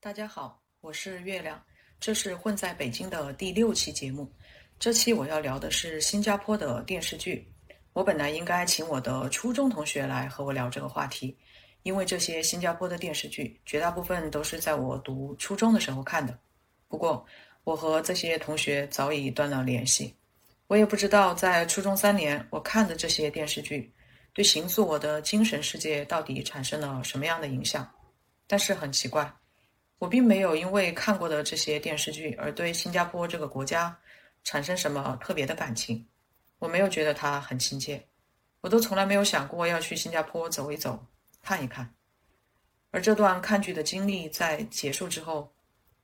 大家好，我是月亮，这是混在北京的第六期节目。这期我要聊的是新加坡的电视剧。我本来应该请我的初中同学来和我聊这个话题，因为这些新加坡的电视剧绝大部分都是在我读初中的时候看的。不过，我和这些同学早已断了联系。我也不知道在初中三年我看的这些电视剧，对形塑我的精神世界到底产生了什么样的影响。但是很奇怪。我并没有因为看过的这些电视剧而对新加坡这个国家产生什么特别的感情，我没有觉得它很亲切，我都从来没有想过要去新加坡走一走、看一看。而这段看剧的经历在结束之后，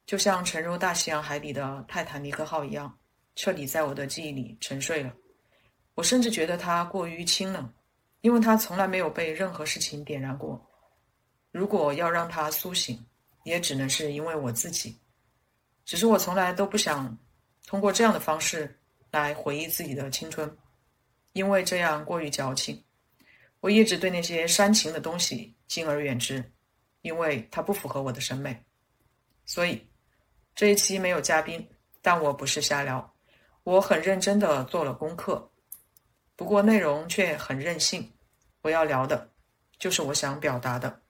就像沉入大西洋海底的泰坦尼克号一样，彻底在我的记忆里沉睡了。我甚至觉得它过于清冷，因为它从来没有被任何事情点燃过。如果要让它苏醒，也只能是因为我自己，只是我从来都不想通过这样的方式来回忆自己的青春，因为这样过于矫情。我一直对那些煽情的东西敬而远之，因为它不符合我的审美。所以这一期没有嘉宾，但我不是瞎聊，我很认真的做了功课，不过内容却很任性。我要聊的，就是我想表达的。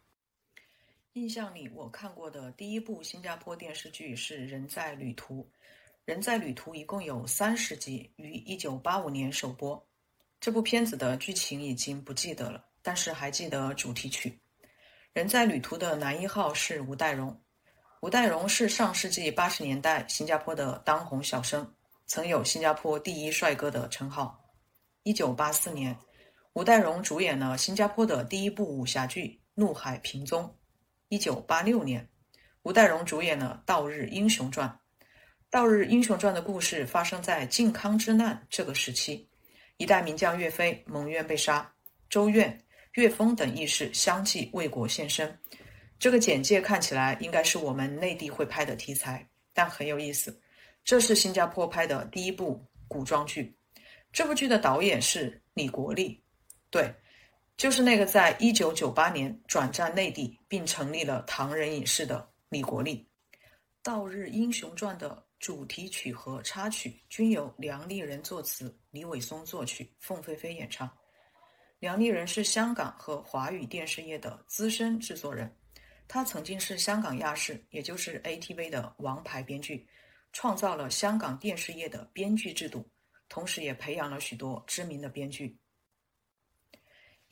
印象里，我看过的第一部新加坡电视剧是《人在旅途》。《人在旅途》一共有三十集，于一九八五年首播。这部片子的剧情已经不记得了，但是还记得主题曲。《人在旅途》的男一号是吴岱融。吴岱融是上世纪八十年代新加坡的当红小生，曾有“新加坡第一帅哥”的称号。一九八四年，吴岱融主演了新加坡的第一部武侠剧《怒海萍踪》。一九八六年，吴岱融主演了《道日英雄传》。《道日英雄传》的故事发生在靖康之难这个时期，一代名将岳飞蒙冤被杀，周苑、岳峰等义士相继为国献身。这个简介看起来应该是我们内地会拍的题材，但很有意思，这是新加坡拍的第一部古装剧。这部剧的导演是李国立，对。就是那个在一九九八年转战内地并成立了唐人影视的李国立，《道日英雄传》的主题曲和插曲均由梁丽人作词，李伟松作曲，凤飞飞演唱。梁丽人是香港和华语电视业的资深制作人，他曾经是香港亚视，也就是 ATV 的王牌编剧，创造了香港电视业的编剧制度，同时也培养了许多知名的编剧。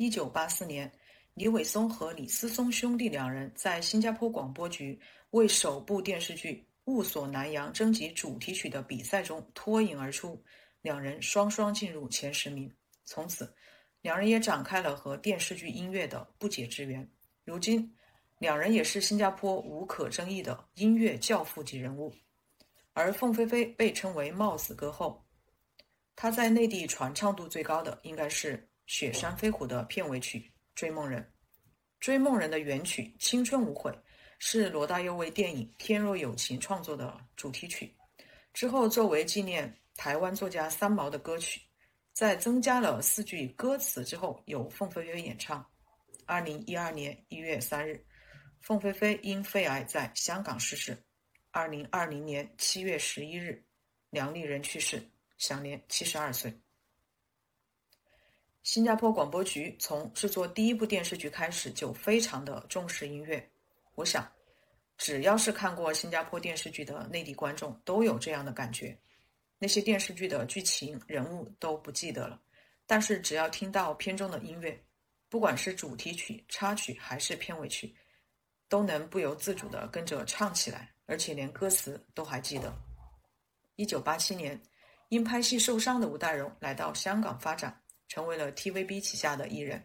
一九八四年，李伟松和李思松兄弟两人在新加坡广播局为首部电视剧《雾锁南洋》征集主题曲的比赛中脱颖而出，两人双双进入前十名。从此，两人也展开了和电视剧音乐的不解之缘。如今，两人也是新加坡无可争议的音乐教父级人物。而凤飞飞被称为“帽子歌后”，她在内地传唱度最高的应该是。《雪山飞狐》的片尾曲《追梦人》，《追梦人》的原曲《青春无悔》是罗大佑为电影《天若有情》创作的主题曲。之后作为纪念台湾作家三毛的歌曲，在增加了四句歌词之后，由凤飞飞演唱。二零一二年一月三日，凤飞飞因肺癌在香港逝世。二零二零年七月十一日，梁丽人去世，享年七十二岁。新加坡广播局从制作第一部电视剧开始就非常的重视音乐。我想，只要是看过新加坡电视剧的内地观众都有这样的感觉。那些电视剧的剧情、人物都不记得了，但是只要听到片中的音乐，不管是主题曲、插曲还是片尾曲，都能不由自主地跟着唱起来，而且连歌词都还记得。一九八七年，因拍戏受伤的吴岱融来到香港发展。成为了 TVB 旗下的艺人，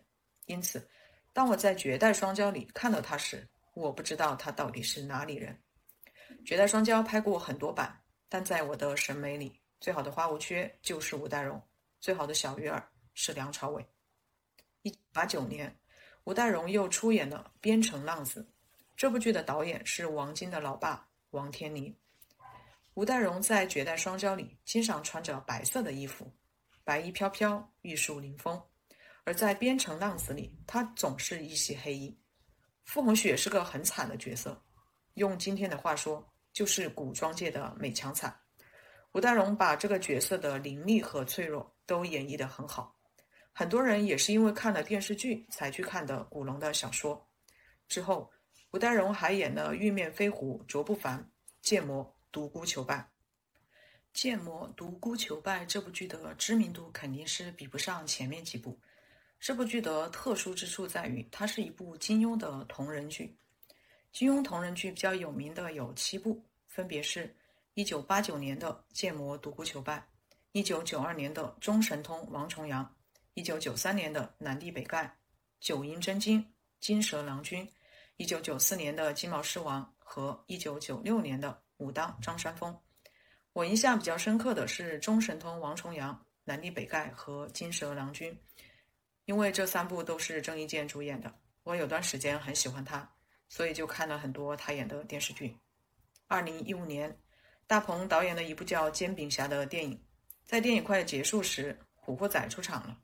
因此，当我在《绝代双骄》里看到他时，我不知道他到底是哪里人。《绝代双骄》拍过很多版，但在我的审美里，最好的花无缺就是吴岱融，最好的小鱼儿是梁朝伟。一九八九年，吴岱融又出演了《边城浪子》，这部剧的导演是王晶的老爸王天林。吴岱融在《绝代双骄》里经常穿着白色的衣服。白衣飘飘，玉树临风；而在《边城浪子》里，他总是一袭黑衣。傅红雪是个很惨的角色，用今天的话说，就是古装界的美强惨。吴岱融把这个角色的凌厉和脆弱都演绎得很好。很多人也是因为看了电视剧才去看的古龙的小说。之后，吴岱融还演了《玉面飞狐》卓不凡、《剑魔》独孤求败。《剑魔》独孤求败这部剧的知名度肯定是比不上前面几部。这部剧的特殊之处在于，它是一部金庸的同人剧。金庸同人剧比较有名的有七部，分别是1989年的《剑魔独孤求败》，1992年的《中神通王重阳》，1993年的《南帝北丐》，《九阴真经》，《金蛇郎君》，1994年的《金毛狮王》和1996年的《武当张三丰》。我印象比较深刻的是《中神通》王重阳、南帝北丐和金蛇郎君，因为这三部都是郑伊健主演的，我有段时间很喜欢他，所以就看了很多他演的电视剧。二零一五年，大鹏导演的一部叫《煎饼侠》的电影，在电影快结束时，古惑仔出场了，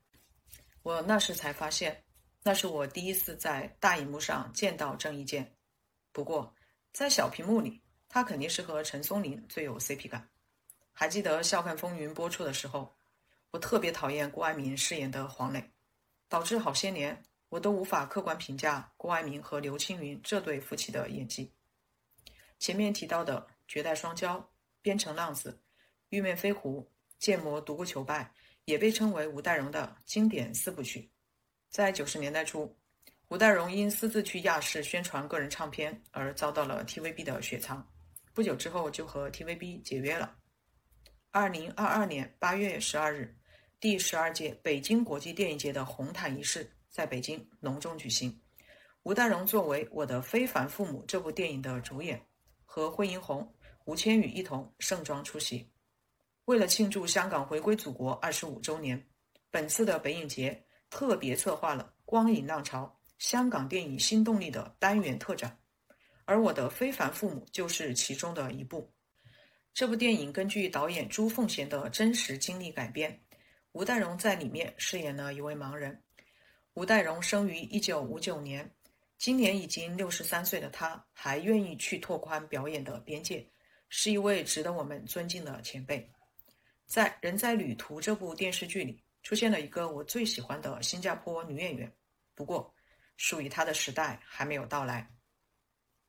我那时才发现，那是我第一次在大荧幕上见到郑伊健。不过，在小屏幕里，他肯定是和陈松伶最有 CP 感。还记得《笑看风云》播出的时候，我特别讨厌郭爱民饰演的黄磊，导致好些年我都无法客观评价郭爱民和刘青云这对夫妻的演技。前面提到的《绝代双骄》《边城浪子》《玉面飞狐》《剑魔独孤求败》也被称为吴岱融的经典四部曲。在九十年代初，吴岱融因私自去亚视宣传个人唱片而遭到了 TVB 的雪藏，不久之后就和 TVB 解约了。二零二二年八月十二日，第十二届北京国际电影节的红毯仪式在北京隆重举行。吴岱融作为《我的非凡父母》这部电影的主演，和惠英红、吴千语一同盛装出席。为了庆祝香港回归祖国二十五周年，本次的北影节特别策划了“光影浪潮：香港电影新动力”的单元特展，而《我的非凡父母》就是其中的一部。这部电影根据导演朱凤贤的真实经历改编，吴岱融在里面饰演了一位盲人。吴岱融生于一九五九年，今年已经六十三岁的他，还愿意去拓宽表演的边界，是一位值得我们尊敬的前辈。在《人在旅途》这部电视剧里，出现了一个我最喜欢的新加坡女演员，不过，属于她的时代还没有到来。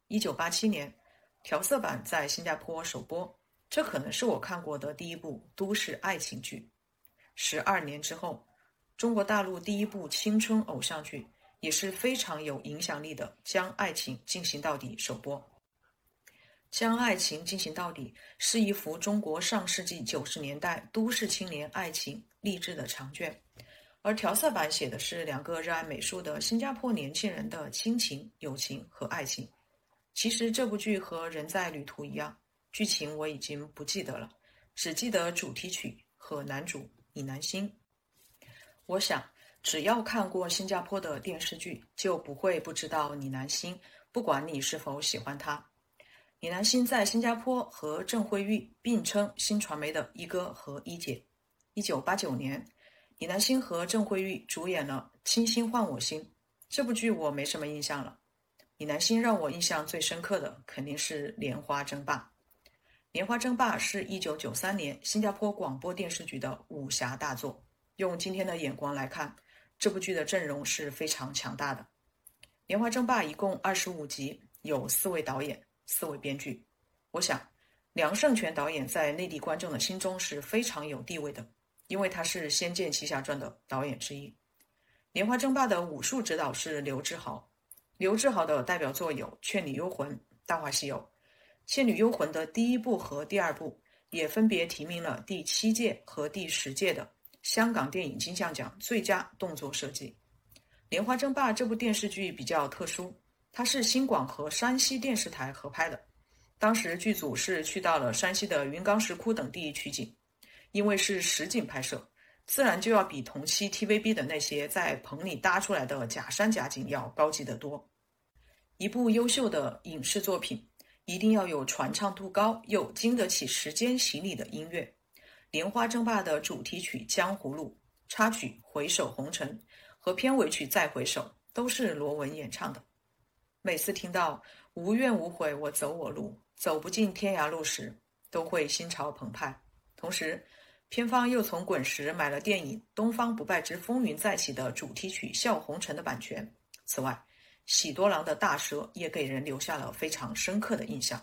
一九八七年，调色板在新加坡首播。这可能是我看过的第一部都市爱情剧。十二年之后，中国大陆第一部青春偶像剧也是非常有影响力的《将爱情进行到底》首播。《将爱情进行到底》是一幅中国上世纪九十年代都市青年爱情励志的长卷，而调色板写的是两个热爱美术的新加坡年轻人的亲情、友情和爱情。其实这部剧和《人在旅途》一样。剧情我已经不记得了，只记得主题曲和男主李南星。我想，只要看过新加坡的电视剧，就不会不知道李南星。不管你是否喜欢他，李南星在新加坡和郑慧玉并称新传媒的一哥和一姐。一九八九年，李南星和郑慧玉主演了《倾心换我心》这部剧，我没什么印象了。李南星让我印象最深刻的肯定是《莲花争霸》。《莲花争霸》是一九九三年新加坡广播电视局的武侠大作。用今天的眼光来看，这部剧的阵容是非常强大的。《莲花争霸》一共二十五集，有四位导演、四位编剧。我想，梁胜全导演在内地观众的心中是非常有地位的，因为他是《仙剑奇侠传》的导演之一。《莲花争霸》的武术指导是刘志豪。刘志豪的代表作有《劝你幽魂》《大话西游》。《倩女幽魂》的第一部和第二部也分别提名了第七届和第十届的香港电影金像奖最佳动作设计。《莲花争霸》这部电视剧比较特殊，它是新广和山西电视台合拍的。当时剧组是去到了山西的云冈石窟等地取景，因为是实景拍摄，自然就要比同期 TVB 的那些在棚里搭出来的假山假景要高级得多。一部优秀的影视作品。一定要有传唱度高又经得起时间洗礼的音乐，《莲花争霸》的主题曲《江湖路》、插曲《回首红尘》和片尾曲《再回首》都是罗文演唱的。每次听到无怨无悔，我走我路，走不进天涯路时，都会心潮澎湃。同时，片方又从滚石买了电影《东方不败之风云再起》的主题曲《笑红尘》的版权。此外，喜多郎的大蛇也给人留下了非常深刻的印象。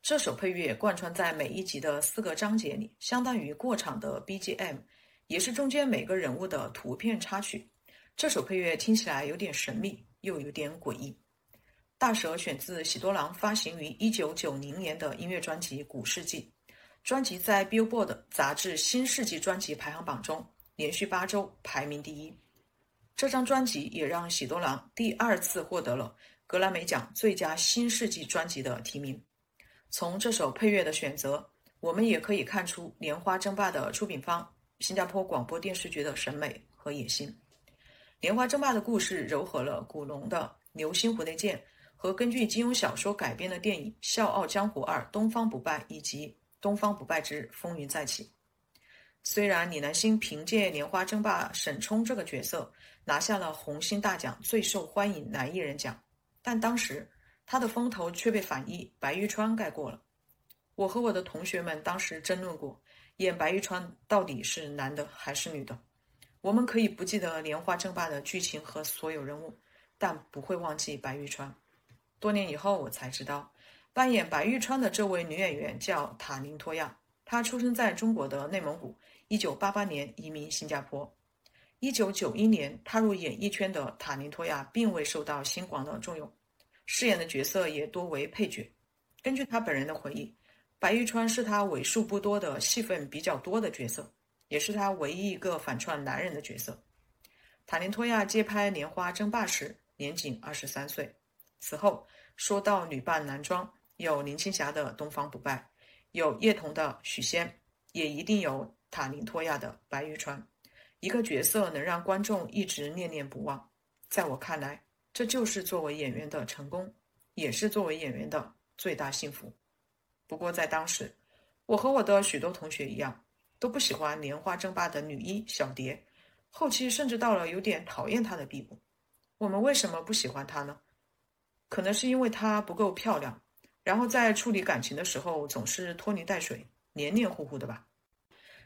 这首配乐贯穿在每一集的四个章节里，相当于过场的 BGM，也是中间每个人物的图片插曲。这首配乐听起来有点神秘，又有点诡异。大蛇选自喜多郎发行于一九九零年的音乐专辑《古世纪》，专辑在 Billboard 杂志新世纪专辑排行榜中连续八周排名第一。这张专辑也让喜多郎第二次获得了格莱美奖最佳新世纪专辑的提名。从这首配乐的选择，我们也可以看出《莲花争霸》的出品方新加坡广播电视局的审美和野心。《莲花争霸》的故事糅合了古龙的《流星蝴蝶剑》和根据金庸小说改编的电影《笑傲江湖二：东方不败》以及《东方不败之风云再起》。虽然李南星凭借《莲花争霸》沈冲这个角色拿下了红星大奖最受欢迎男艺人奖，但当时他的风头却被反一白玉川盖过了。我和我的同学们当时争论过，演白玉川到底是男的还是女的。我们可以不记得《莲花争霸》的剧情和所有人物，但不会忘记白玉川。多年以后，我才知道，扮演白玉川的这位女演员叫塔林托亚，她出生在中国的内蒙古。一九八八年移民新加坡，一九九一年踏入演艺圈的塔宁托亚并未受到星广的重用，饰演的角色也多为配角。根据他本人的回忆，白玉川是他为数不多的戏份比较多的角色，也是他唯一一个反串男人的角色。塔宁托亚接拍《莲花争霸》时年仅二十三岁。此后说到女扮男装，有林青霞的《东方不败》，有叶童的许仙，也一定有。塔宁托亚的白玉川，一个角色能让观众一直念念不忘，在我看来，这就是作为演员的成功，也是作为演员的最大幸福。不过在当时，我和我的许多同学一样，都不喜欢《莲花争霸》的女一小蝶，后期甚至到了有点讨厌她的地步。我们为什么不喜欢她呢？可能是因为她不够漂亮，然后在处理感情的时候总是拖泥带水、黏黏糊糊的吧。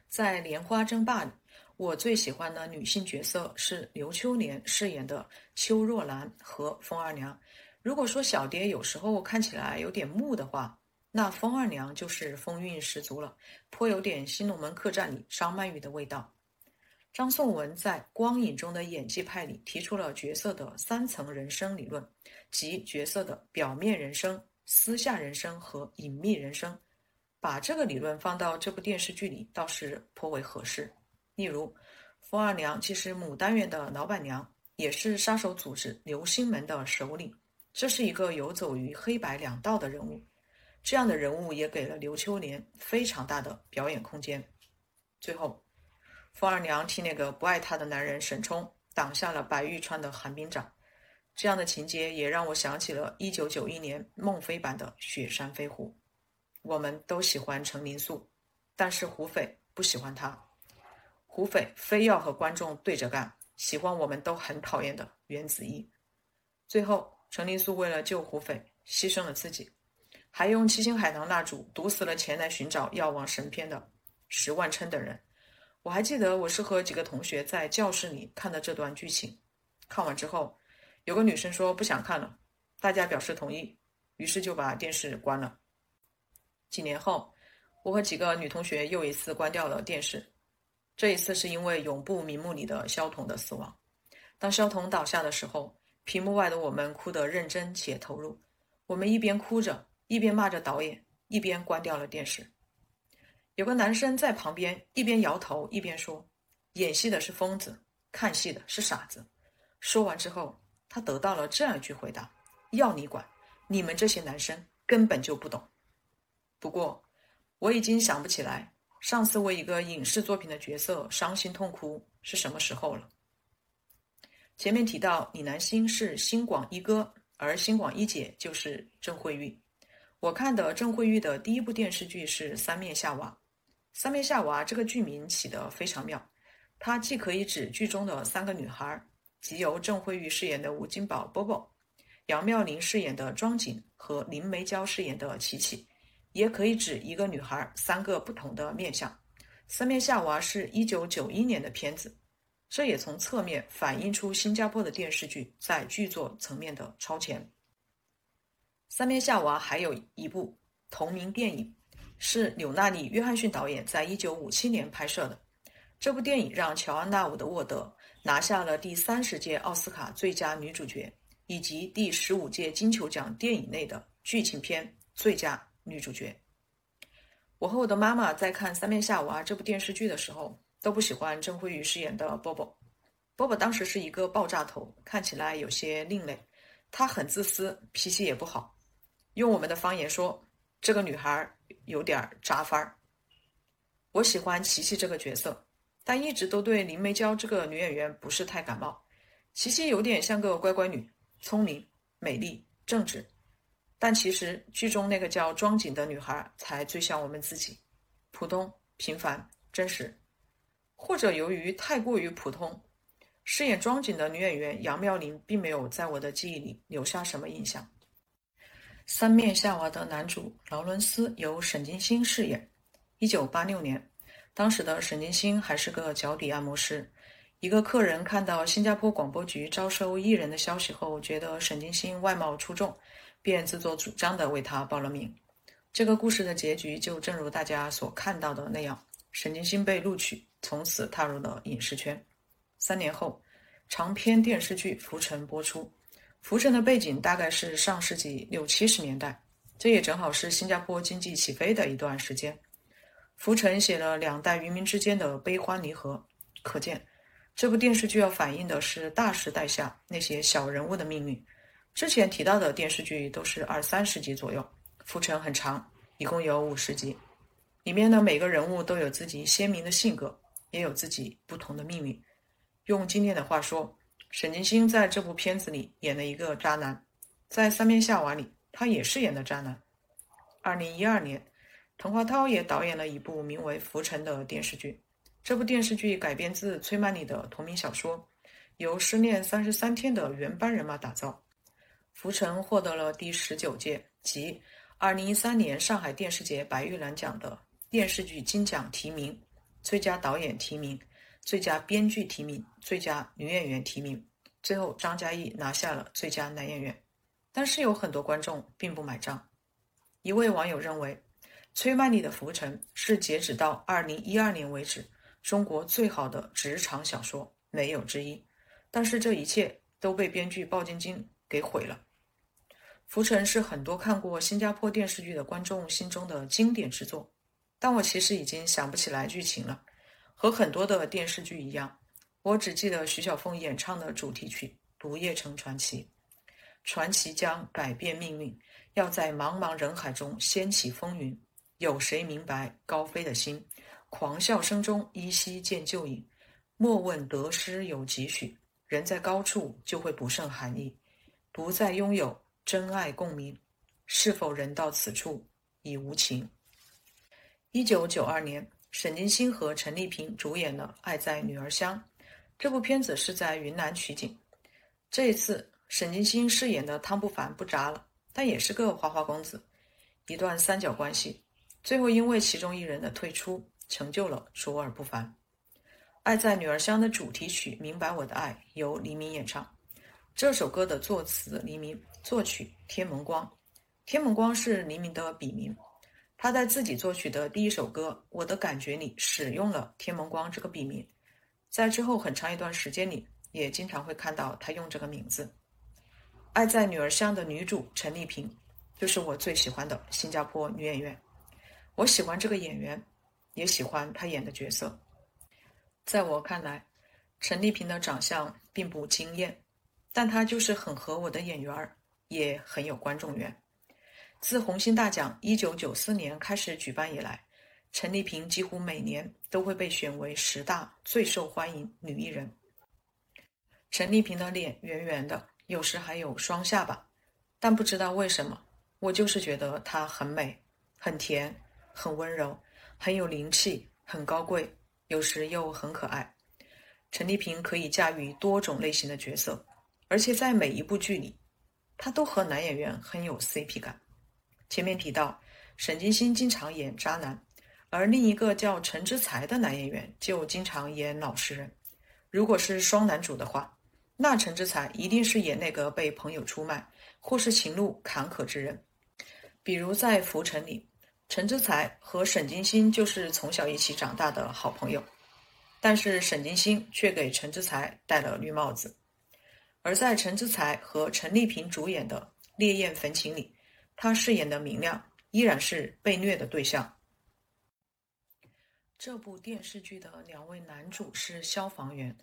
在《莲花争霸》里，我最喜欢的女性角色是刘秋莲饰演的邱若兰和风二娘。如果说小蝶有时候看起来有点木的话，那风二娘就是风韵十足了，颇有点《新龙门客栈》里张曼玉的味道。张颂文在《光影中的演技派》里提出了角色的三层人生理论，即角色的表面人生、私下人生和隐秘人生。把这个理论放到这部电视剧里，倒是颇为合适。例如，风二娘既是牡丹园的老板娘，也是杀手组织流星门的首领，这是一个游走于黑白两道的人物。这样的人物也给了刘秋莲非常大的表演空间。最后，风二娘替那个不爱她的男人沈冲挡下了白玉川的寒冰掌，这样的情节也让我想起了1991年孟非版的《雪山飞狐》。我们都喜欢程灵素，但是胡斐不喜欢他。胡斐非要和观众对着干，喜欢我们都很讨厌的袁子怡。最后，陈灵素为了救胡斐，牺牲了自己，还用七星海棠蜡烛毒死了前来寻找药王神篇的石万琛等人。我还记得，我是和几个同学在教室里看的这段剧情。看完之后，有个女生说不想看了，大家表示同意，于是就把电视关了。几年后，我和几个女同学又一次关掉了电视。这一次是因为永不瞑目里的萧童的死亡。当萧童倒下的时候，屏幕外的我们哭得认真且投入。我们一边哭着，一边骂着导演，一边关掉了电视。有个男生在旁边一边摇头一边说：“演戏的是疯子，看戏的是傻子。”说完之后，他得到了这样一句回答：“要你管，你们这些男生根本就不懂。”不过，我已经想不起来上次为一个影视作品的角色伤心痛哭是什么时候了。前面提到李南星是新广一哥，而新广一姐就是郑慧玉。我看的郑慧玉的第一部电视剧是《三面夏娃》。《三面夏娃》这个剧名起得非常妙，它既可以指剧中的三个女孩，即由郑慧玉饰演的吴金宝、波波，杨妙玲饰演的庄景和林梅娇饰演的琪琪，也可以指一个女孩三个不同的面相。《三面夏娃》是一九九一年的片子，这也从侧面反映出新加坡的电视剧在剧作层面的超前。《三面夏娃》还有一部同名电影，是纽纳里·约翰逊导演在一九五七年拍摄的。这部电影让乔安娜·伍德沃德拿下了第三十届奥斯卡最佳女主角以及第十五届金球奖电影类的剧情片最佳女主角。我和我的妈妈在看《三面夏娃》这部电视剧的时候，都不喜欢郑辉宇饰演的波波。波波当时是一个爆炸头，看起来有些另类。他很自私，脾气也不好。用我们的方言说，这个女孩有点渣范儿。我喜欢琪琪这个角色。但一直都对林梅娇这个女演员不是太感冒。琪琪有点像个乖乖女，聪明、美丽、正直。但其实剧中那个叫庄景的女孩才最像我们自己，普通、平凡、真实。或者由于太过于普通，饰演庄景的女演员杨妙玲并没有在我的记忆里留下什么印象。《三面夏娃》的男主劳伦斯由沈金星饰演，一九八六年。当时的沈金星还是个脚底按摩师，一个客人看到新加坡广播局招收艺人的消息后，觉得沈金星外貌出众，便自作主张地为他报了名。这个故事的结局就正如大家所看到的那样，沈金星被录取，从此踏入了影视圈。三年后，长篇电视剧《浮沉》播出，《浮沉》的背景大概是上世纪六七十年代，这也正好是新加坡经济起飞的一段时间。浮沉写了两代渔民之间的悲欢离合，可见这部电视剧要反映的是大时代下那些小人物的命运。之前提到的电视剧都是二三十集左右，浮沉很长，一共有五十集，里面的每个人物都有自己鲜明的性格，也有自己不同的命运。用今天的话说，沈金星在这部片子里演了一个渣男，在《三面夏娃》里他也是演的渣男。二零一二年。滕华涛也导演了一部名为《浮沉》的电视剧。这部电视剧改编自崔曼妮的同名小说，由《失恋三十三天》的原班人马打造。《浮尘》获得了第十九届及二零一三年上海电视节白玉兰奖的电视剧金奖提名，最佳导演提名、最佳编剧提名、最佳女演员提名。最后，张嘉译拿下了最佳男演员。但是有很多观众并不买账。一位网友认为。崔曼妮的《浮沉》是截止到二零一二年为止中国最好的职场小说，没有之一。但是这一切都被编剧鲍晶晶给毁了。《浮沉》是很多看过新加坡电视剧的观众心中的经典之作，但我其实已经想不起来剧情了。和很多的电视剧一样，我只记得徐小凤演唱的主题曲《毒液城传奇》，传奇将改变命运，要在茫茫人海中掀起风云。有谁明白高飞的心？狂笑声中依稀见旧影。莫问得失有几许，人在高处就会不胜寒意。不再拥有真爱共鸣，是否人到此处已无情？一九九二年，沈金星和陈丽萍主演了《爱在女儿乡》。这部片子是在云南取景。这一次，沈金星饰演的汤不凡不渣了，但也是个花花公子。一段三角关系。最后，因为其中一人的退出，成就了卓尔不凡。《爱在女儿乡》的主题曲《明白我的爱》由黎明演唱。这首歌的作词黎明，作曲天门光。天门光是黎明的笔名。他在自己作曲的第一首歌《我的感觉》里使用了天门光这个笔名。在之后很长一段时间里，也经常会看到他用这个名字。《爱在女儿乡》的女主陈丽萍，就是我最喜欢的新加坡女演员。我喜欢这个演员，也喜欢她演的角色。在我看来，陈丽萍的长相并不惊艳，但她就是很合我的眼缘儿，也很有观众缘。自红星大奖一九九四年开始举办以来，陈丽萍几乎每年都会被选为十大最受欢迎女艺人。陈丽萍的脸圆圆的，有时还有双下巴，但不知道为什么，我就是觉得她很美，很甜。很温柔，很有灵气，很高贵，有时又很可爱。陈丽萍可以驾驭多种类型的角色，而且在每一部剧里，他都和男演员很有 CP 感。前面提到，沈金星经常演渣男，而另一个叫陈之才的男演员就经常演老实人。如果是双男主的话，那陈之才一定是演那个被朋友出卖或是情路坎坷之人。比如在《浮沉》里，陈之才和沈金星就是从小一起长大的好朋友，但是沈金星却给陈之才戴了绿帽子。而在陈志才和陈丽萍主演的《烈焰焚情》里，他饰演的明亮依然是被虐的对象。这部电视剧的两位男主是消防员，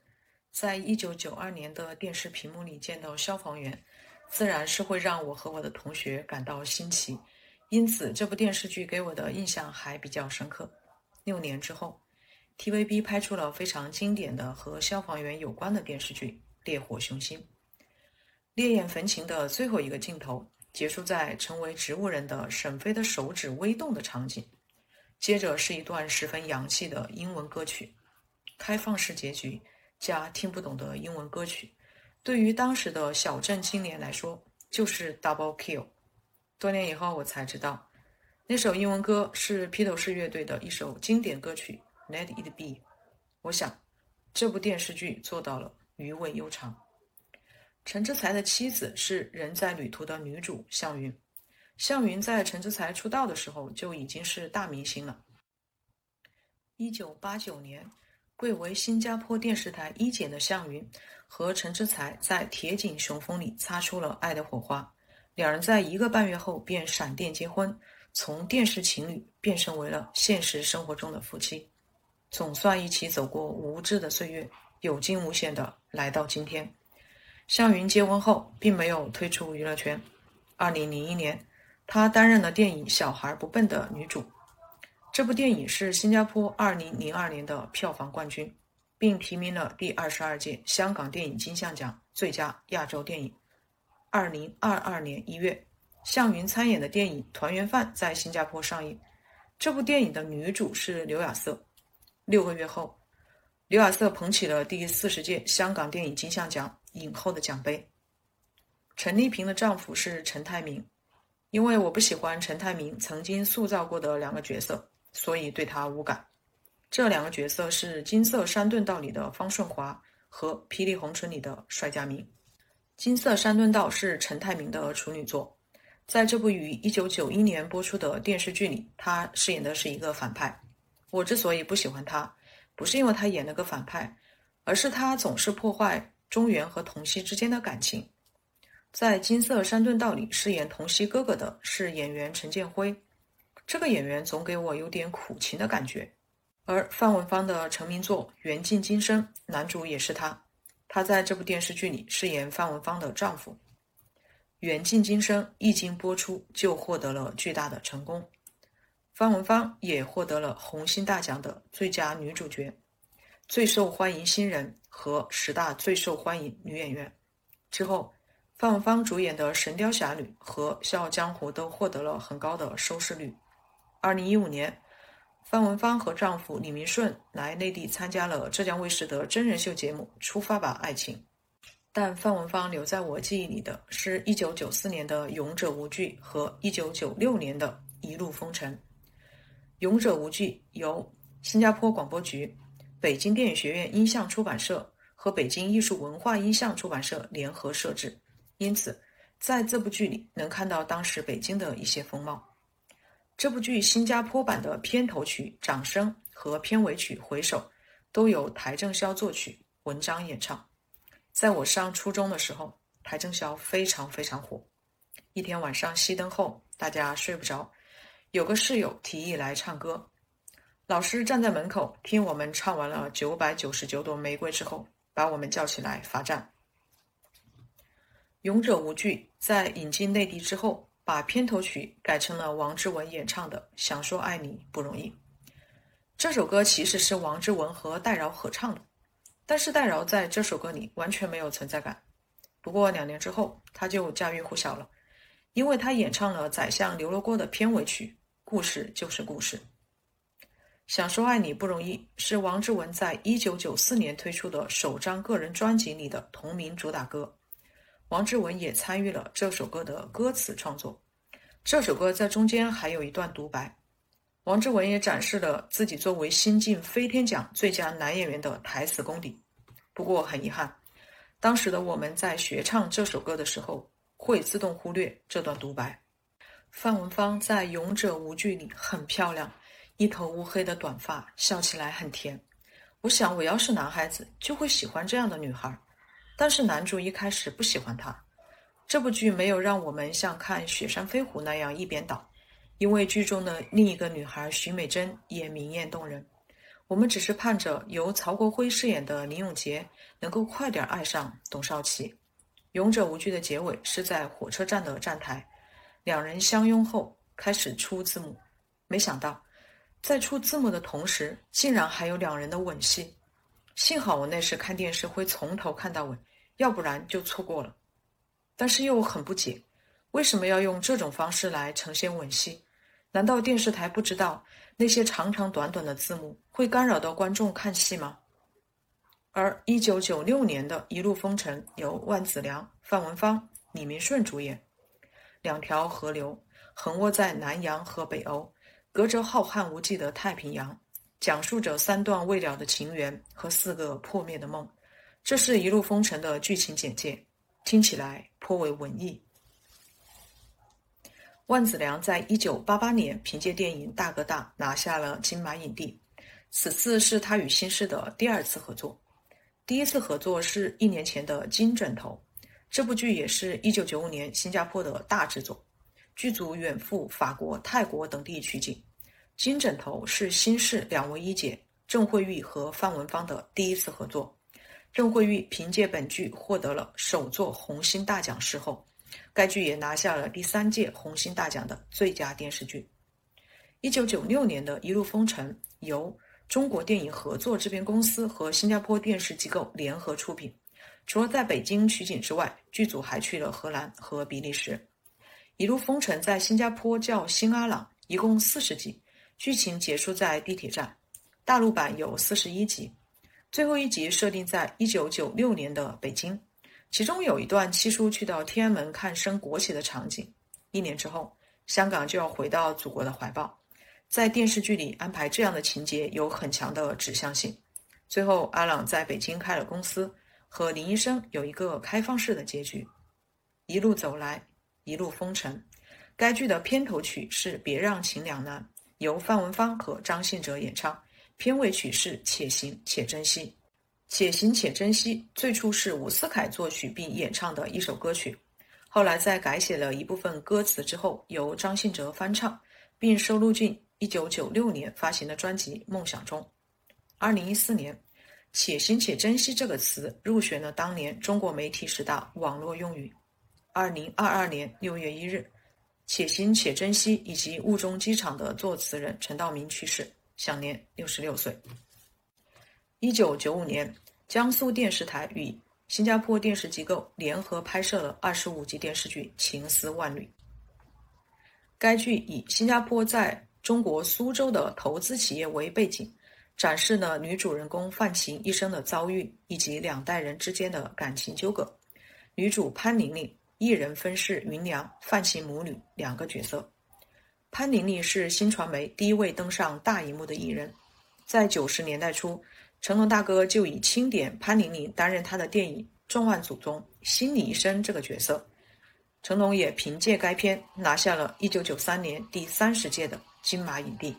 在一九九二年的电视屏幕里见到消防员，自然是会让我和我的同学感到新奇。因此，这部电视剧给我的印象还比较深刻。六年之后，TVB 拍出了非常经典的和消防员有关的电视剧《烈火雄心》。烈焰焚情的最后一个镜头结束在成为植物人的沈飞的手指微动的场景，接着是一段十分洋气的英文歌曲，开放式结局加听不懂的英文歌曲，对于当时的小镇青年来说就是 double kill。多年以后，我才知道，那首英文歌是披头士乐队的一首经典歌曲《Let It Be》。我想，这部电视剧做到了余味悠长。陈之才的妻子是《人在旅途》的女主向云。向云在陈之才出道的时候就已经是大明星了。一九八九年，贵为新加坡电视台一姐的向云和陈之才在《铁颈雄风》里擦出了爱的火花。两人在一个半月后便闪电结婚，从电视情侣变成为了现实生活中的夫妻，总算一起走过无知的岁月，有惊无险的来到今天。向云结婚后并没有退出娱乐圈。二零零一年，她担任了电影《小孩不笨》的女主。这部电影是新加坡二零零二年的票房冠军，并提名了第二十二届香港电影金像奖最佳亚洲电影。二零二二年一月，向云参演的电影《团圆饭》在新加坡上映。这部电影的女主是刘雅瑟。六个月后，刘雅瑟捧起了第四十届香港电影金像奖影后的奖杯。陈丽萍的丈夫是陈泰明。因为我不喜欢陈泰明曾经塑造过的两个角色，所以对他无感。这两个角色是《金色山顿道》里的方顺华和《霹雳红唇》里的帅家明。《金色山顿道》是陈泰明的处女作，在这部于一九九一年播出的电视剧里，他饰演的是一个反派。我之所以不喜欢他，不是因为他演了个反派，而是他总是破坏中原和童熙之间的感情。在《金色山顿道》里饰演童熙哥哥的是演员陈建辉，这个演员总给我有点苦情的感觉。而范文芳的成名作《缘尽今生》，男主也是他。他在这部电视剧里饰演范文芳的丈夫。《缘尽今生》一经播出就获得了巨大的成功，范文芳也获得了红星大奖的最佳女主角、最受欢迎新人和十大最受欢迎女演员。之后，范文芳主演的《神雕侠侣》和《笑傲江湖》都获得了很高的收视率。二零一五年。范文芳和丈夫李明顺来内地参加了浙江卫视的真人秀节目《出发吧，爱情》，但范文芳留在我记忆里的是一九九四年的《勇者无惧》和一九九六年的《一路风尘》。《勇者无惧》由新加坡广播局、北京电影学院音像出版社和北京艺术文化音像出版社联合设置，因此在这部剧里能看到当时北京的一些风貌。这部剧新加坡版的片头曲《掌声》和片尾曲《回首》都由邰正宵作曲，文章演唱。在我上初中的时候，邰正宵非常非常火。一天晚上熄灯后，大家睡不着，有个室友提议来唱歌。老师站在门口听我们唱完了《九百九十九朵玫瑰》之后，把我们叫起来罚站。《勇者无惧》在引进内地之后。把片头曲改成了王志文演唱的《想说爱你不容易》。这首歌其实是王志文和戴娆合唱的，但是戴娆在这首歌里完全没有存在感。不过两年之后，他就家喻户晓了，因为他演唱了《宰相刘罗锅》的片尾曲《故事就是故事》。《想说爱你不容易》是王志文在一九九四年推出的首张个人专辑里的同名主打歌。王志文也参与了这首歌的歌词创作。这首歌在中间还有一段独白，王志文也展示了自己作为新晋飞天奖最佳男演员的台词功底。不过很遗憾，当时的我们在学唱这首歌的时候，会自动忽略这段独白。范文芳在《勇者无惧》里很漂亮，一头乌黑的短发，笑起来很甜。我想，我要是男孩子，就会喜欢这样的女孩。但是男主一开始不喜欢她。这部剧没有让我们像看《雪山飞狐》那样一边倒，因为剧中的另一个女孩徐美珍也明艳动人。我们只是盼着由曹国辉饰演的林永杰能够快点爱上董少奇。《勇者无惧》的结尾是在火车站的站台，两人相拥后开始出字幕，没想到在出字幕的同时，竟然还有两人的吻戏。幸好我那时看电视会从头看到尾，要不然就错过了。但是又很不解，为什么要用这种方式来呈现吻戏？难道电视台不知道那些长长短短的字幕会干扰到观众看戏吗？而一九九六年的《一路风尘》由万梓良、范文芳、李明顺主演，两条河流横卧在南洋和北欧，隔着浩瀚无际的太平洋。讲述着三段未了的情缘和四个破灭的梦，这是一路风尘的剧情简介，听起来颇为文艺。万梓良在一九八八年凭借电影《大哥大》拿下了金马影帝，此次是他与新世的第二次合作，第一次合作是一年前的《金枕头》，这部剧也是一九九五年新加坡的大制作，剧组远赴法国、泰国等地取景。金枕头是新式两位一姐郑慧玉和范文芳的第一次合作。郑慧玉凭借本剧获得了首座红星大奖视后，该剧也拿下了第三届红星大奖的最佳电视剧。一九九六年的一路风尘由中国电影合作制片公司和新加坡电视机构联合出品。除了在北京取景之外，剧组还去了荷兰和比利时。一路风尘在新加坡叫《新阿朗》，一共四十集。剧情结束在地铁站，大陆版有四十一集，最后一集设定在一九九六年的北京，其中有一段七叔去到天安门看升国旗的场景。一年之后，香港就要回到祖国的怀抱，在电视剧里安排这样的情节有很强的指向性。最后，阿朗在北京开了公司，和林医生有一个开放式的结局。一路走来，一路风尘。该剧的片头曲是《别让情两难》。由范文芳和张信哲演唱，片尾曲是《且行且珍惜》。《且行且珍惜》最初是伍思凯作曲并演唱的一首歌曲，后来在改写了一部分歌词之后，由张信哲翻唱，并收录进1996年发行的专辑《梦想中》。2014年，“且行且珍惜”这个词入选了当年中国媒体十大网络用语。2022年6月1日。且行且珍惜，以及《雾中机场》的作词人陈道明去世，享年六十六岁。一九九五年，江苏电视台与新加坡电视机构联合拍摄了二十五集电视剧《情丝万缕》。该剧以新加坡在中国苏州的投资企业为背景，展示了女主人公范晴一生的遭遇以及两代人之间的感情纠葛。女主潘玲玲。一人分饰芸娘、范晴母女两个角色。潘玲玲是新传媒第一位登上大荧幕的艺人，在九十年代初，成龙大哥就以钦点潘玲玲担任他的电影《重案组》中心理医生这个角色。成龙也凭借该片拿下了一九九三年第三十届的金马影帝。《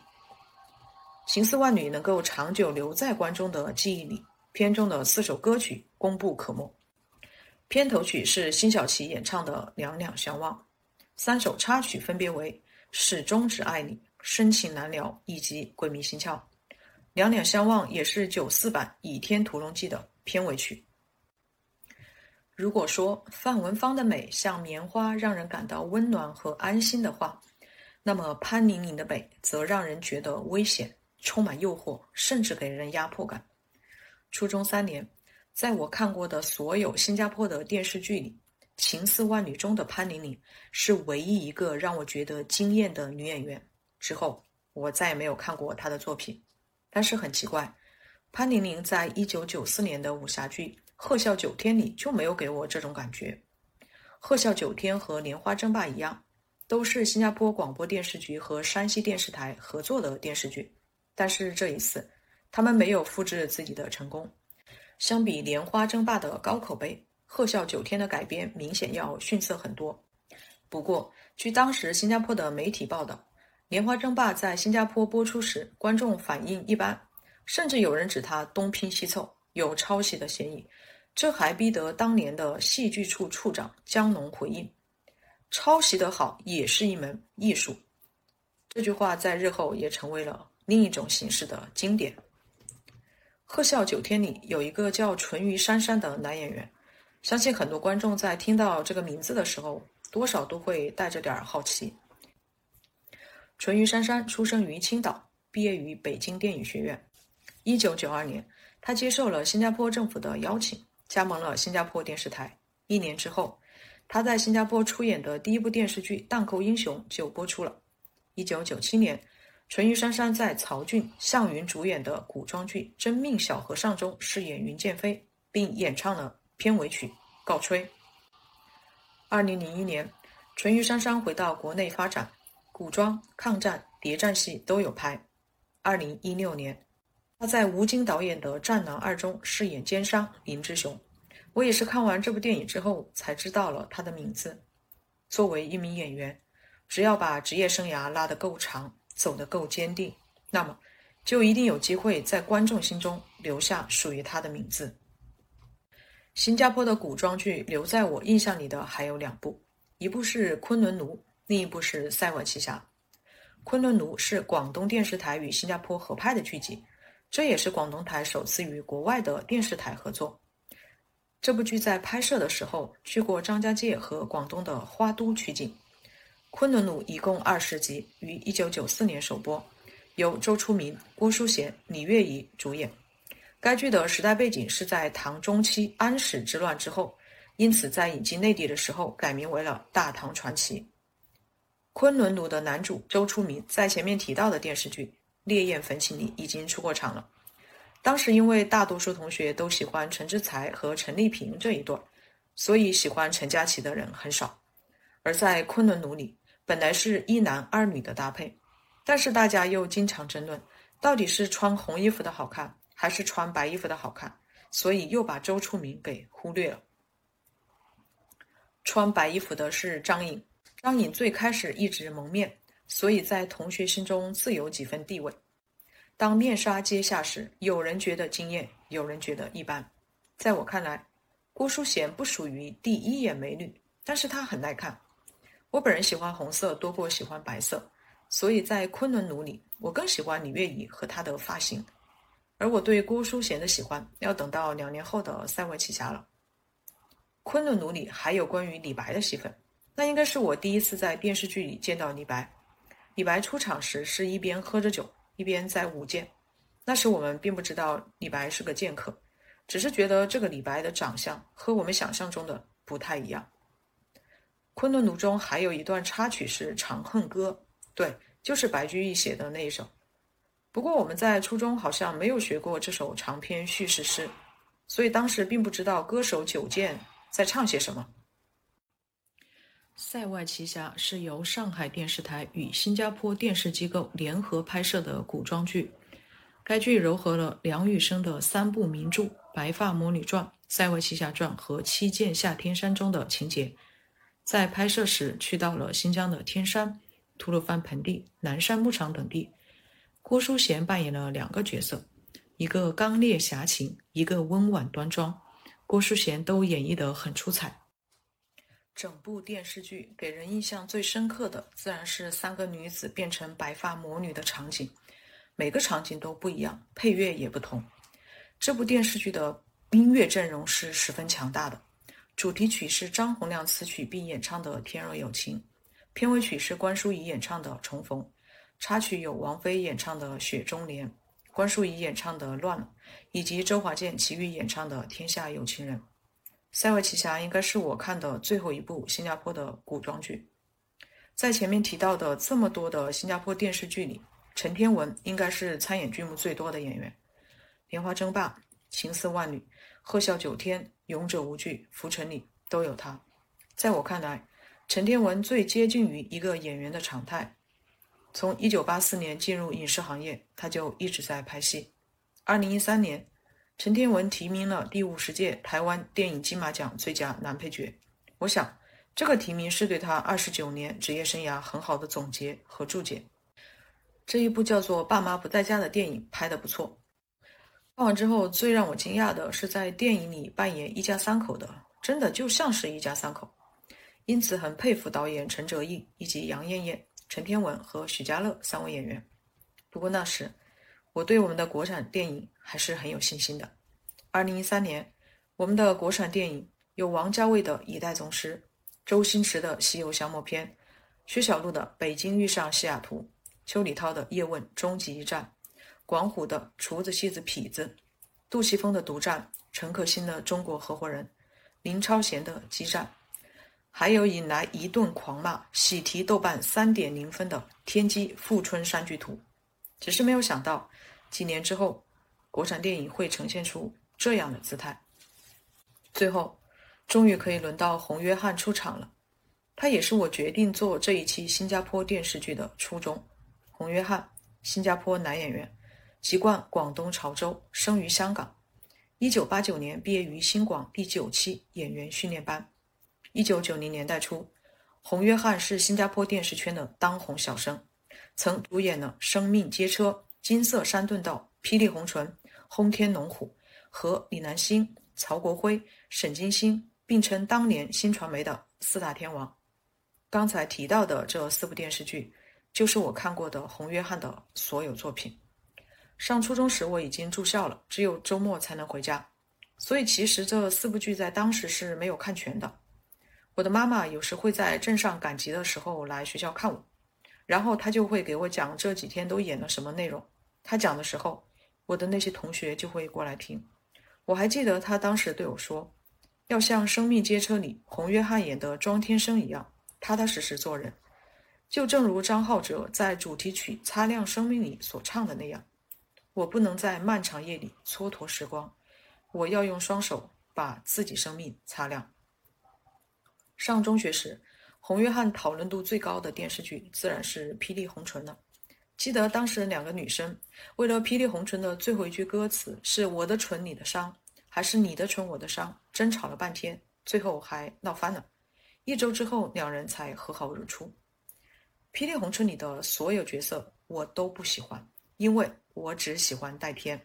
情丝万缕》能够长久留在观众的记忆里，片中的四首歌曲功不可没。片头曲是辛晓琪演唱的《两两相望》，三首插曲分别为《始终只爱你》《深情难了》以及《鬼迷心窍》。《两两相望》也是九四版《倚天屠龙记》的片尾曲。如果说范文芳的美像棉花，让人感到温暖和安心的话，那么潘玲玲的美则让人觉得危险、充满诱惑，甚至给人压迫感。初中三年。在我看过的所有新加坡的电视剧里，《情丝万缕》中的潘玲玲是唯一一个让我觉得惊艳的女演员。之后，我再也没有看过她的作品。但是很奇怪，潘玲玲在一九九四年的武侠剧《鹤啸九天》里就没有给我这种感觉。鹤啸九天和莲花争霸一样，都是新加坡广播电视局和山西电视台合作的电视剧。但是这一次，他们没有复制自己的成功。相比《莲花争霸》的高口碑，《鹤啸九天》的改编明显要逊色很多。不过，据当时新加坡的媒体报道，《莲花争霸》在新加坡播出时，观众反应一般，甚至有人指它东拼西凑，有抄袭的嫌疑。这还逼得当年的戏剧处处长江龙回应：“抄袭的好也是一门艺术。”这句话在日后也成为了另一种形式的经典。《鹤啸九天》里有一个叫淳于珊珊的男演员，相信很多观众在听到这个名字的时候，多少都会带着点好奇。淳于珊珊出生于青岛，毕业于北京电影学院。一九九二年，他接受了新加坡政府的邀请。加盟了新加坡电视台。一年之后，他在新加坡出演的第一部电视剧《荡寇英雄》就播出了。一九九七年，淳于珊珊在曹骏、向云主演的古装剧《真命小和尚》中饰演云剑飞，并演唱了片尾曲《告吹》。二零零一年，淳于珊珊回到国内发展，古装、抗战、谍战戏都有拍。二零一六年。他在吴京导演的《战狼二》中饰演奸商林志雄，我也是看完这部电影之后才知道了他的名字。作为一名演员，只要把职业生涯拉得够长，走得够坚定，那么就一定有机会在观众心中留下属于他的名字。新加坡的古装剧留在我印象里的还有两部，一部是《昆仑奴》，另一部是《塞外奇侠》。《昆仑奴》是广东电视台与新加坡合拍的剧集。这也是广东台首次与国外的电视台合作。这部剧在拍摄的时候去过张家界和广东的花都取景。《昆仑奴》一共二十集，于一九九四年首播，由周初明、郭书贤、李月怡主演。该剧的时代背景是在唐中期安史之乱之后，因此在引进内地的时候改名为了《大唐传奇》。《昆仑奴》的男主周初明在前面提到的电视剧。《烈焰焚情》里已经出过场了。当时因为大多数同学都喜欢陈之才和陈丽萍这一对，所以喜欢陈佳琪的人很少。而在《昆仑奴》里，本来是一男二女的搭配，但是大家又经常争论，到底是穿红衣服的好看，还是穿白衣服的好看，所以又把周初明给忽略了。穿白衣服的是张颖，张颖最开始一直蒙面。所以在同学心中自有几分地位。当面纱揭下时，有人觉得惊艳，有人觉得一般。在我看来，郭书贤不属于第一眼美女，但是她很耐看。我本人喜欢红色多过喜欢白色，所以在《昆仑奴》里，我更喜欢李月怡和她的发型。而我对郭书贤的喜欢，要等到两年后的《塞外奇侠》了。《昆仑奴》里还有关于李白的戏份，那应该是我第一次在电视剧里见到李白。李白出场时是一边喝着酒，一边在舞剑。那时我们并不知道李白是个剑客，只是觉得这个李白的长相和我们想象中的不太一样。《昆仑奴》中还有一段插曲是《长恨歌》，对，就是白居易写的那一首。不过我们在初中好像没有学过这首长篇叙事诗，所以当时并不知道歌手九剑在唱些什么。《塞外奇侠》是由上海电视台与新加坡电视机构联合拍摄的古装剧。该剧糅合了梁羽生的三部名著《白发魔女传》《塞外奇侠传》和《七剑下天山》中的情节。在拍摄时去到了新疆的天山、吐鲁番盆地、南山牧场等地。郭书贤扮演了两个角色，一个刚烈侠情，一个温婉端庄。郭书贤都演绎得很出彩。整部电视剧给人印象最深刻的，自然是三个女子变成白发魔女的场景，每个场景都不一样，配乐也不同。这部电视剧的音乐阵容是十分强大的，主题曲是张洪量词曲并演唱的《天若有情》，片尾曲是关淑怡演唱的《重逢》，插曲有王菲演唱的《雪中莲》，关淑怡演唱的《乱了》，以及周华健、齐豫演唱的《天下有情人》。《塞外奇侠》应该是我看的最后一部新加坡的古装剧。在前面提到的这么多的新加坡电视剧里，陈天文应该是参演剧目最多的演员，《莲花争霸》《情丝万缕》《鹤啸九天》《勇者无惧》《浮沉》里都有他。在我看来，陈天文最接近于一个演员的常态。从1984年进入影视行业，他就一直在拍戏。2013年，陈天文提名了第五十届台湾电影金马奖最佳男配角。我想，这个提名是对他二十九年职业生涯很好的总结和注解。这一部叫做《爸妈不在家》的电影拍得不错。看完之后，最让我惊讶的是，在电影里扮演一家三口的，真的就像是一家三口。因此，很佩服导演陈哲艺以及杨艳艳、陈天文和许家乐三位演员。不过那时，我对我们的国产电影还是很有信心的。二零一三年，我们的国产电影有王家卫的《一代宗师》，周星驰的《西游降魔篇》，薛晓路的《北京遇上西雅图》，邱礼涛的《叶问终极一战》。广虎的厨子、戏子、痞子，杜琪峰的独占，陈可辛的中国合伙人，林超贤的激战，还有引来一顿狂骂、喜提豆瓣三点零分的《天机富春山居图》。只是没有想到，几年之后，国产电影会呈现出这样的姿态。最后，终于可以轮到洪约翰出场了，他也是我决定做这一期新加坡电视剧的初衷。洪约翰，新加坡男演员。籍贯广东潮州，生于香港。一九八九年毕业于新广第九期演员训练班。一九九零年代初，洪约翰是新加坡电视圈的当红小生，曾主演了《生命街车》《金色山顿道》《霹雳红唇》《轰天龙虎》，和李南星、曹国辉、沈金星并称当年新传媒的四大天王。刚才提到的这四部电视剧，就是我看过的洪约翰的所有作品。上初中时我已经住校了，只有周末才能回家，所以其实这四部剧在当时是没有看全的。我的妈妈有时会在镇上赶集的时候来学校看我，然后她就会给我讲这几天都演了什么内容。她讲的时候，我的那些同学就会过来听。我还记得她当时对我说，要像《生命街车》里洪约翰演的庄天生一样，踏踏实实做人，就正如张浩哲在主题曲《擦亮生命》里所唱的那样。我不能在漫长夜里蹉跎时光，我要用双手把自己生命擦亮。上中学时，洪约翰讨论度最高的电视剧自然是《霹雳红唇》了。记得当时两个女生为了《霹雳红唇》的最后一句歌词是“我的唇你的伤”还是“你的唇我的伤”，争吵了半天，最后还闹翻了。一周之后，两人才和好如初。《霹雳红唇》里的所有角色我都不喜欢，因为。我只喜欢戴天。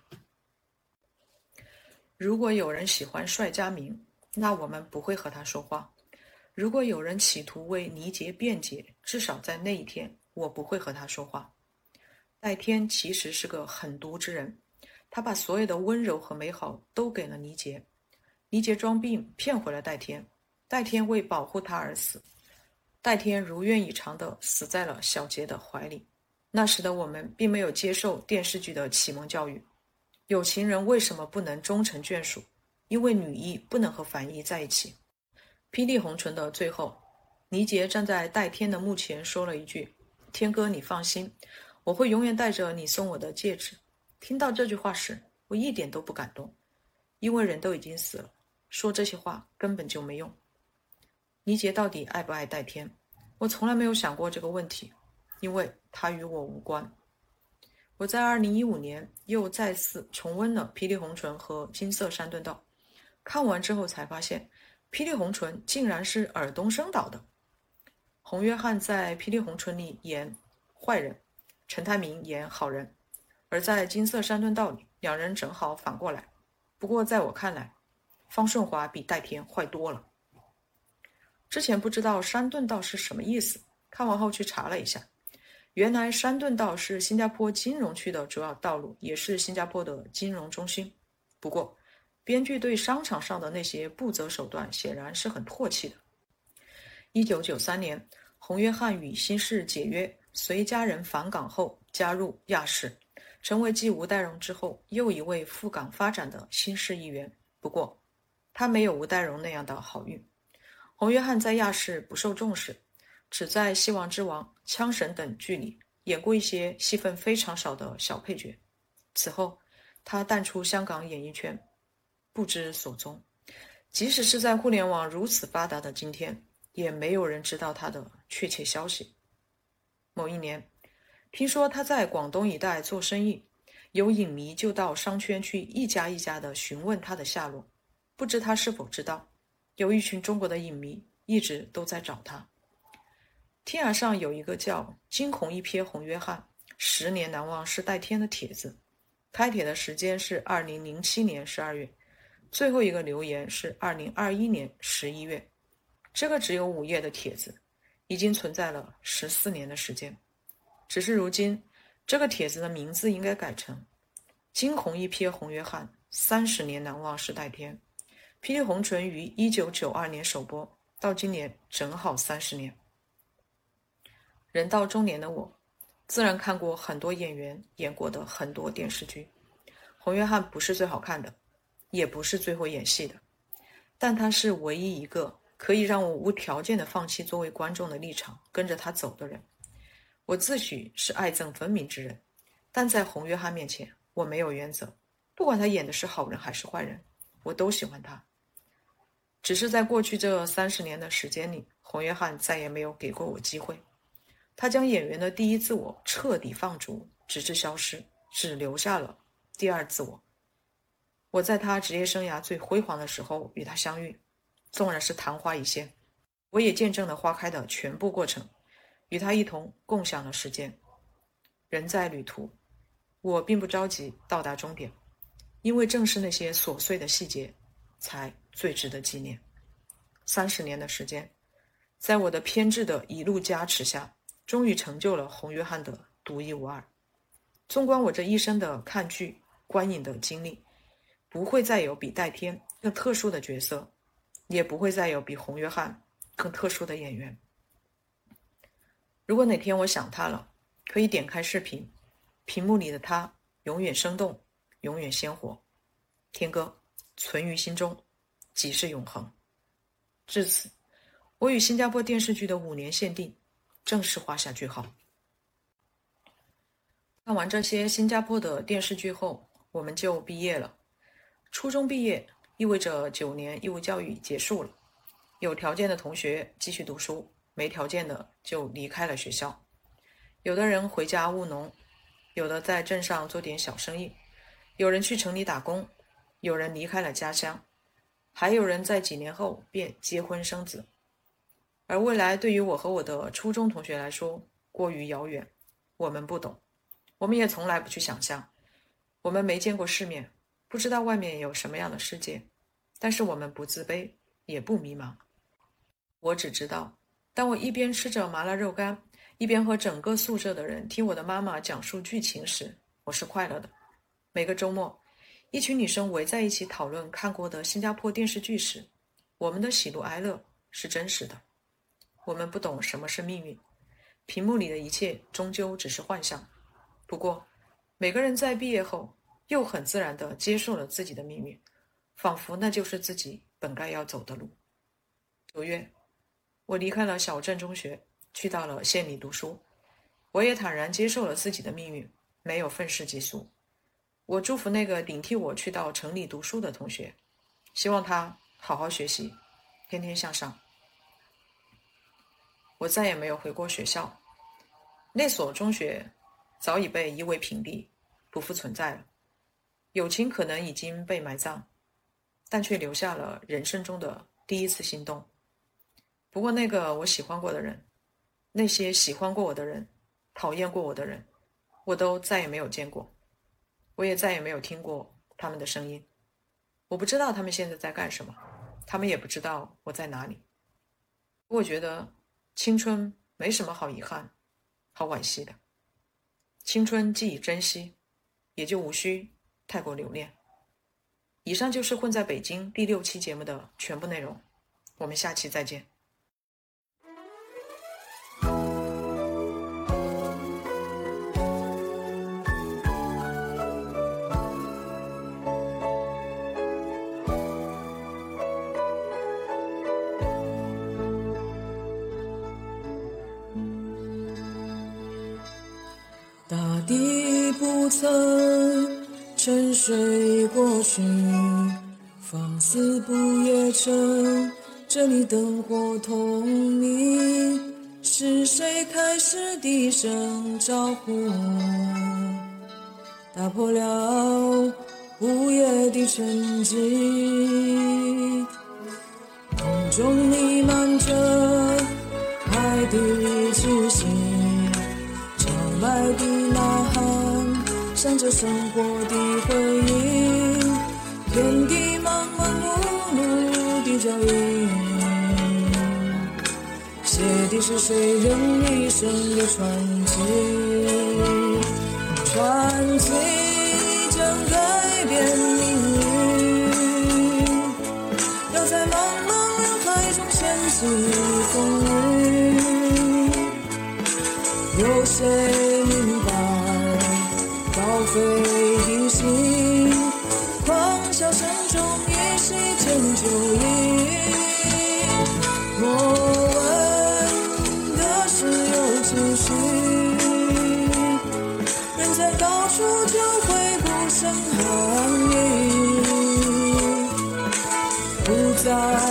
如果有人喜欢帅佳明，那我们不会和他说话；如果有人企图为倪杰辩解，至少在那一天，我不会和他说话。戴天其实是个狠毒之人，他把所有的温柔和美好都给了倪杰，倪杰装病骗回了戴天，戴天为保护他而死，戴天如愿以偿的死在了小杰的怀里。那时的我们并没有接受电视剧的启蒙教育。有情人为什么不能终成眷属？因为女一不能和反一在一起。霹雳红唇的最后，倪杰站在戴天的墓前说了一句：“天哥，你放心，我会永远带着你送我的戒指。”听到这句话时，我一点都不感动，因为人都已经死了，说这些话根本就没用。倪杰到底爱不爱戴天？我从来没有想过这个问题。因为它与我无关。我在二零一五年又再次重温了《霹雳红唇》和《金色山顿道》，看完之后才发现，《霹雳红唇》竟然是尔冬升导的。洪约翰在《霹雳红唇》里演坏人，陈泰明演好人，而在《金色山顿道》里，两人正好反过来。不过在我看来，方顺华比戴天坏多了。之前不知道山顿道是什么意思，看完后去查了一下。原来山顿道是新加坡金融区的主要道路，也是新加坡的金融中心。不过，编剧对商场上的那些不择手段显然是很唾弃的。一九九三年，洪约翰与新市解约，随家人返港后加入亚视，成为继吴岱融之后又一位赴港发展的新市议员。不过，他没有吴岱融那样的好运。洪约翰在亚视不受重视。只在《希望之王》《枪神》等剧里演过一些戏份非常少的小配角。此后，他淡出香港演艺圈，不知所踪。即使是在互联网如此发达的今天，也没有人知道他的确切消息。某一年，听说他在广东一带做生意，有影迷就到商圈去一家一家的询问他的下落。不知他是否知道，有一群中国的影迷一直都在找他。天涯上有一个叫“惊鸿一瞥红约翰，十年难忘是代天”的帖子，开帖的时间是二零零七年十二月，最后一个留言是二零二一年十一月。这个只有五页的帖子，已经存在了十四年的时间。只是如今，这个帖子的名字应该改成“惊鸿一瞥红约翰，三十年难忘是代天”。《霹雳红唇》于一九九二年首播，到今年正好三十年。人到中年的我，自然看过很多演员演过的很多电视剧。洪约翰不是最好看的，也不是最会演戏的，但他是唯一一个可以让我无条件的放弃作为观众的立场，跟着他走的人。我自诩是爱憎分明之人，但在洪约翰面前，我没有原则。不管他演的是好人还是坏人，我都喜欢他。只是在过去这三十年的时间里，洪约翰再也没有给过我机会。他将演员的第一自我彻底放逐，直至消失，只留下了第二自我。我在他职业生涯最辉煌的时候与他相遇，纵然是昙花一现，我也见证了花开的全部过程，与他一同共享了时间。人在旅途，我并不着急到达终点，因为正是那些琐碎的细节，才最值得纪念。三十年的时间，在我的偏执的一路加持下。终于成就了洪约翰的独一无二。纵观我这一生的看剧、观影的经历，不会再有比戴天更特殊的角色，也不会再有比洪约翰更特殊的演员。如果哪天我想他了，可以点开视频，屏幕里的他永远生动，永远鲜活。天哥存于心中，即是永恒。至此，我与新加坡电视剧的五年限定。正式画下句号。看完这些新加坡的电视剧后，我们就毕业了。初中毕业意味着九年义务教育结束了。有条件的同学继续读书，没条件的就离开了学校。有的人回家务农，有的在镇上做点小生意，有人去城里打工，有人离开了家乡，还有人在几年后便结婚生子。而未来对于我和我的初中同学来说过于遥远，我们不懂，我们也从来不去想象，我们没见过世面，不知道外面有什么样的世界，但是我们不自卑，也不迷茫。我只知道，当我一边吃着麻辣肉干，一边和整个宿舍的人听我的妈妈讲述剧情时，我是快乐的。每个周末，一群女生围在一起讨论看过的新加坡电视剧时，我们的喜怒哀乐是真实的。我们不懂什么是命运，屏幕里的一切终究只是幻象。不过，每个人在毕业后又很自然地接受了自己的命运，仿佛那就是自己本该要走的路。九月，我离开了小镇中学，去到了县里读书。我也坦然接受了自己的命运，没有愤世嫉俗。我祝福那个顶替我去到城里读书的同学，希望他好好学习，天天向上。我再也没有回过学校，那所中学早已被夷为平地，不复存在了。友情可能已经被埋葬，但却留下了人生中的第一次心动。不过，那个我喜欢过的人，那些喜欢过我的人，讨厌过我的人，我都再也没有见过，我也再也没有听过他们的声音。我不知道他们现在在干什么，他们也不知道我在哪里。我觉得。青春没什么好遗憾、好惋惜的。青春既已珍惜，也就无需太过留恋。以上就是混在北京第六期节目的全部内容，我们下期再见。去，放肆不夜城，这里灯火通明，是谁开始低声招呼我？打破了午夜的沉寂，空中弥漫着海底气息，窗外的呐喊，闪着生活的回忆，天地忙忙碌碌的脚印，写的是谁人一生的传奇。传奇将改变命运，要在茫茫人海中掀起风雨。有谁不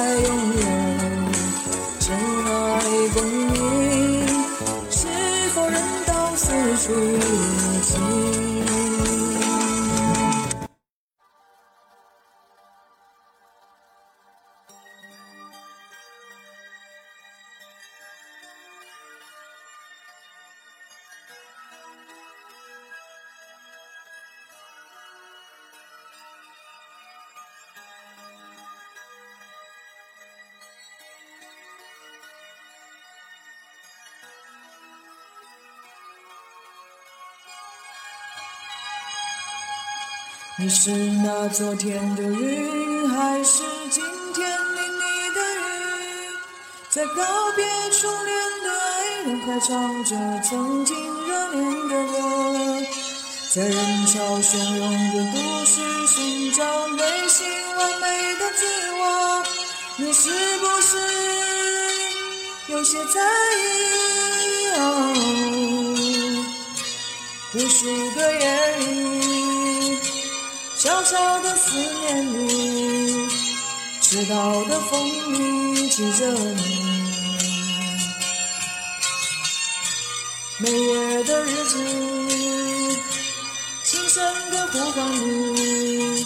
你是那昨天的云，还是今天淋漓的雨？在告别初恋的爱人，还唱着曾经热恋的歌，在人潮汹涌的都市寻找内心完美的自我，你是不是有些在意？哦，无数个夜里。小小的思念里，迟到的风里记着你，每夜的日子，轻声的呼唤你，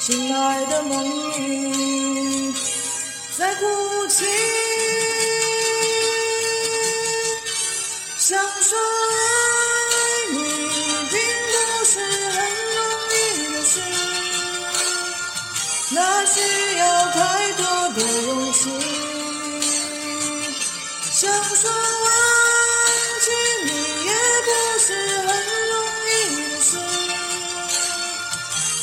亲爱的梦里在哭泣，想说需要太多的勇气，想说忘记你也不是很容易的事，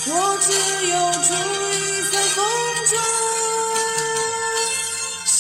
我只有伫立在风中想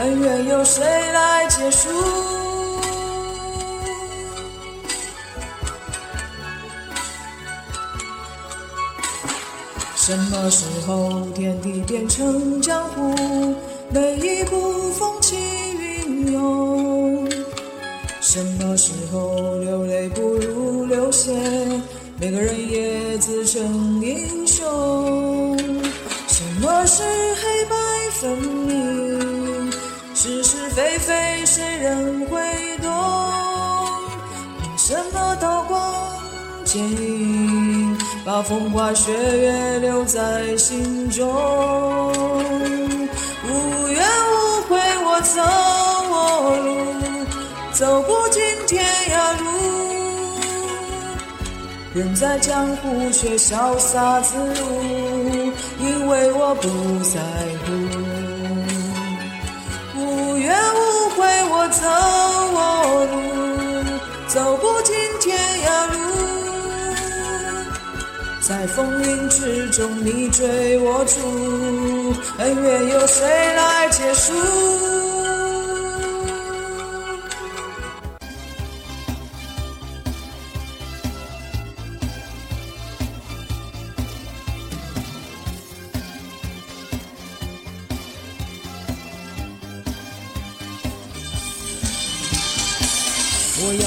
恩怨由谁来结束？什么时候天地变成江湖？每一步风起云涌。什么时候流泪不如流血？每个人也自称英雄。什么是黑白分明？是非非，谁人会懂？凭什么刀光剑影，把风花雪月留在心中？无怨无悔，我走我路。走不尽天涯路，人在江湖却潇洒自如。因为我不在乎。我走我路，走不尽天涯路。在风云之中，你追我逐，恩怨由谁来结束？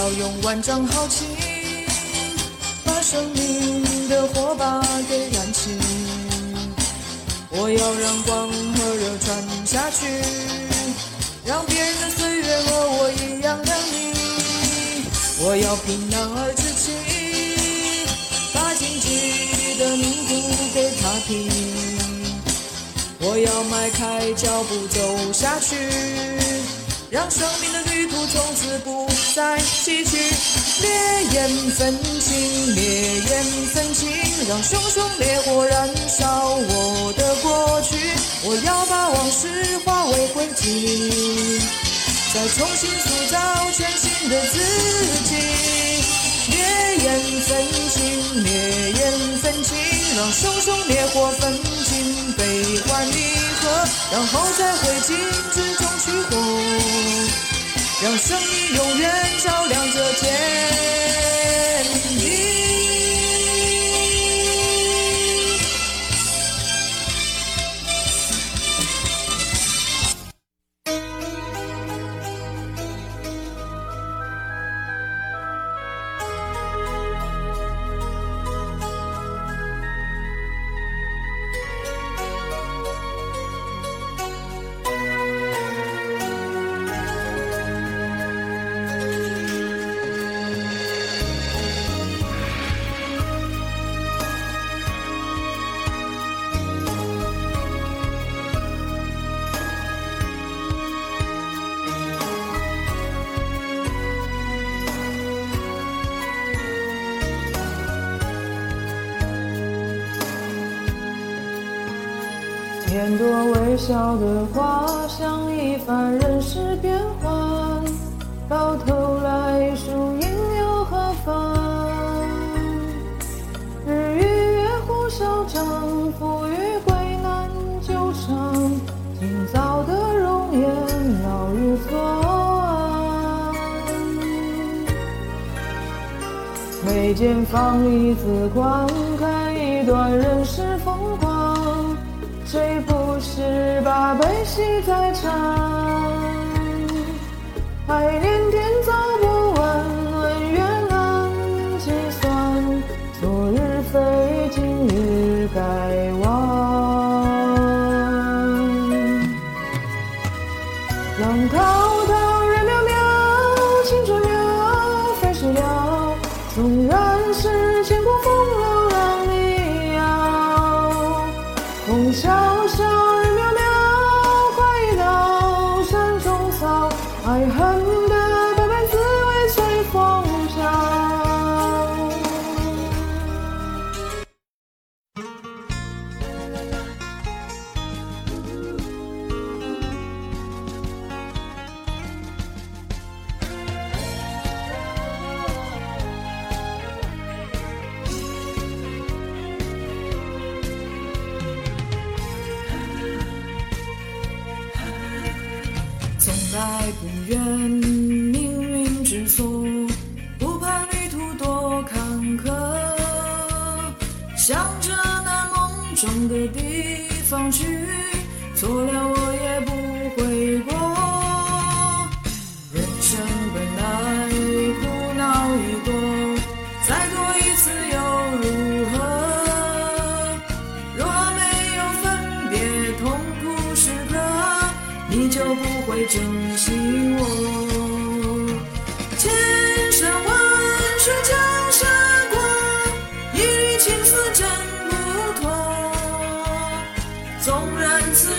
要用万丈豪情，把生命的火把给燃起。我要让光和热传下去，让别人的岁月和我一样亮丽。我要平南而志气，把荆棘的命途给踏平。我要迈开脚步走下去。让生命的旅途从此不再崎岖，烈焰焚情，烈焰焚情，让熊熊烈火燃烧我的过去。我要把往事化为灰烬，再重新塑造全新的自己。烈焰焚情，烈焰焚情，让熊熊烈火焚尽悲欢离然后在灰烬之中取火。让生命永远照亮着天眉间放一字宽，看一段人世风光。谁不是把悲喜在尝？爱你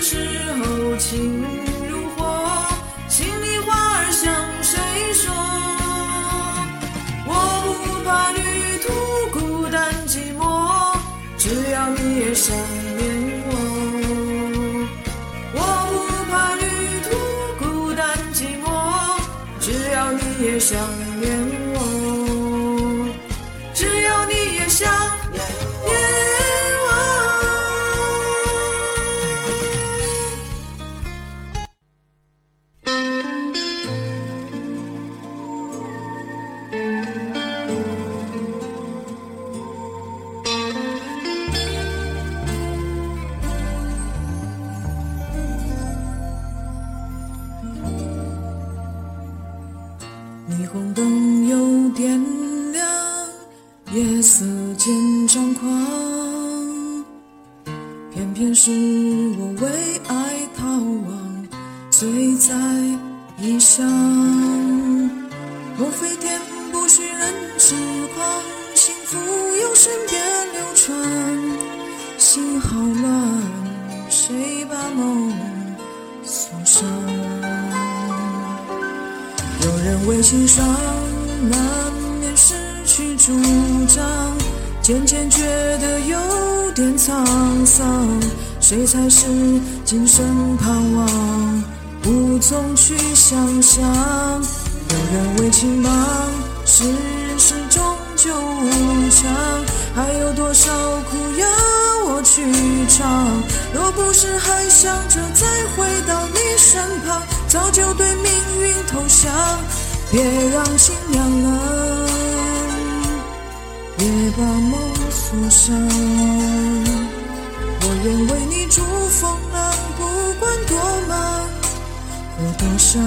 时候情如火心里话儿向谁说我不怕旅途孤单寂寞只要你也想念我我不怕旅途孤单寂寞只要你也想念谁才是今生盼望？无从去想象。有人为情忙，世事终究无常。还有多少苦要我去尝？若不是还想着再回到你身旁，早就对命运投降。别让心凉了，别把梦锁上。愿为你逐风浪不管多忙或多少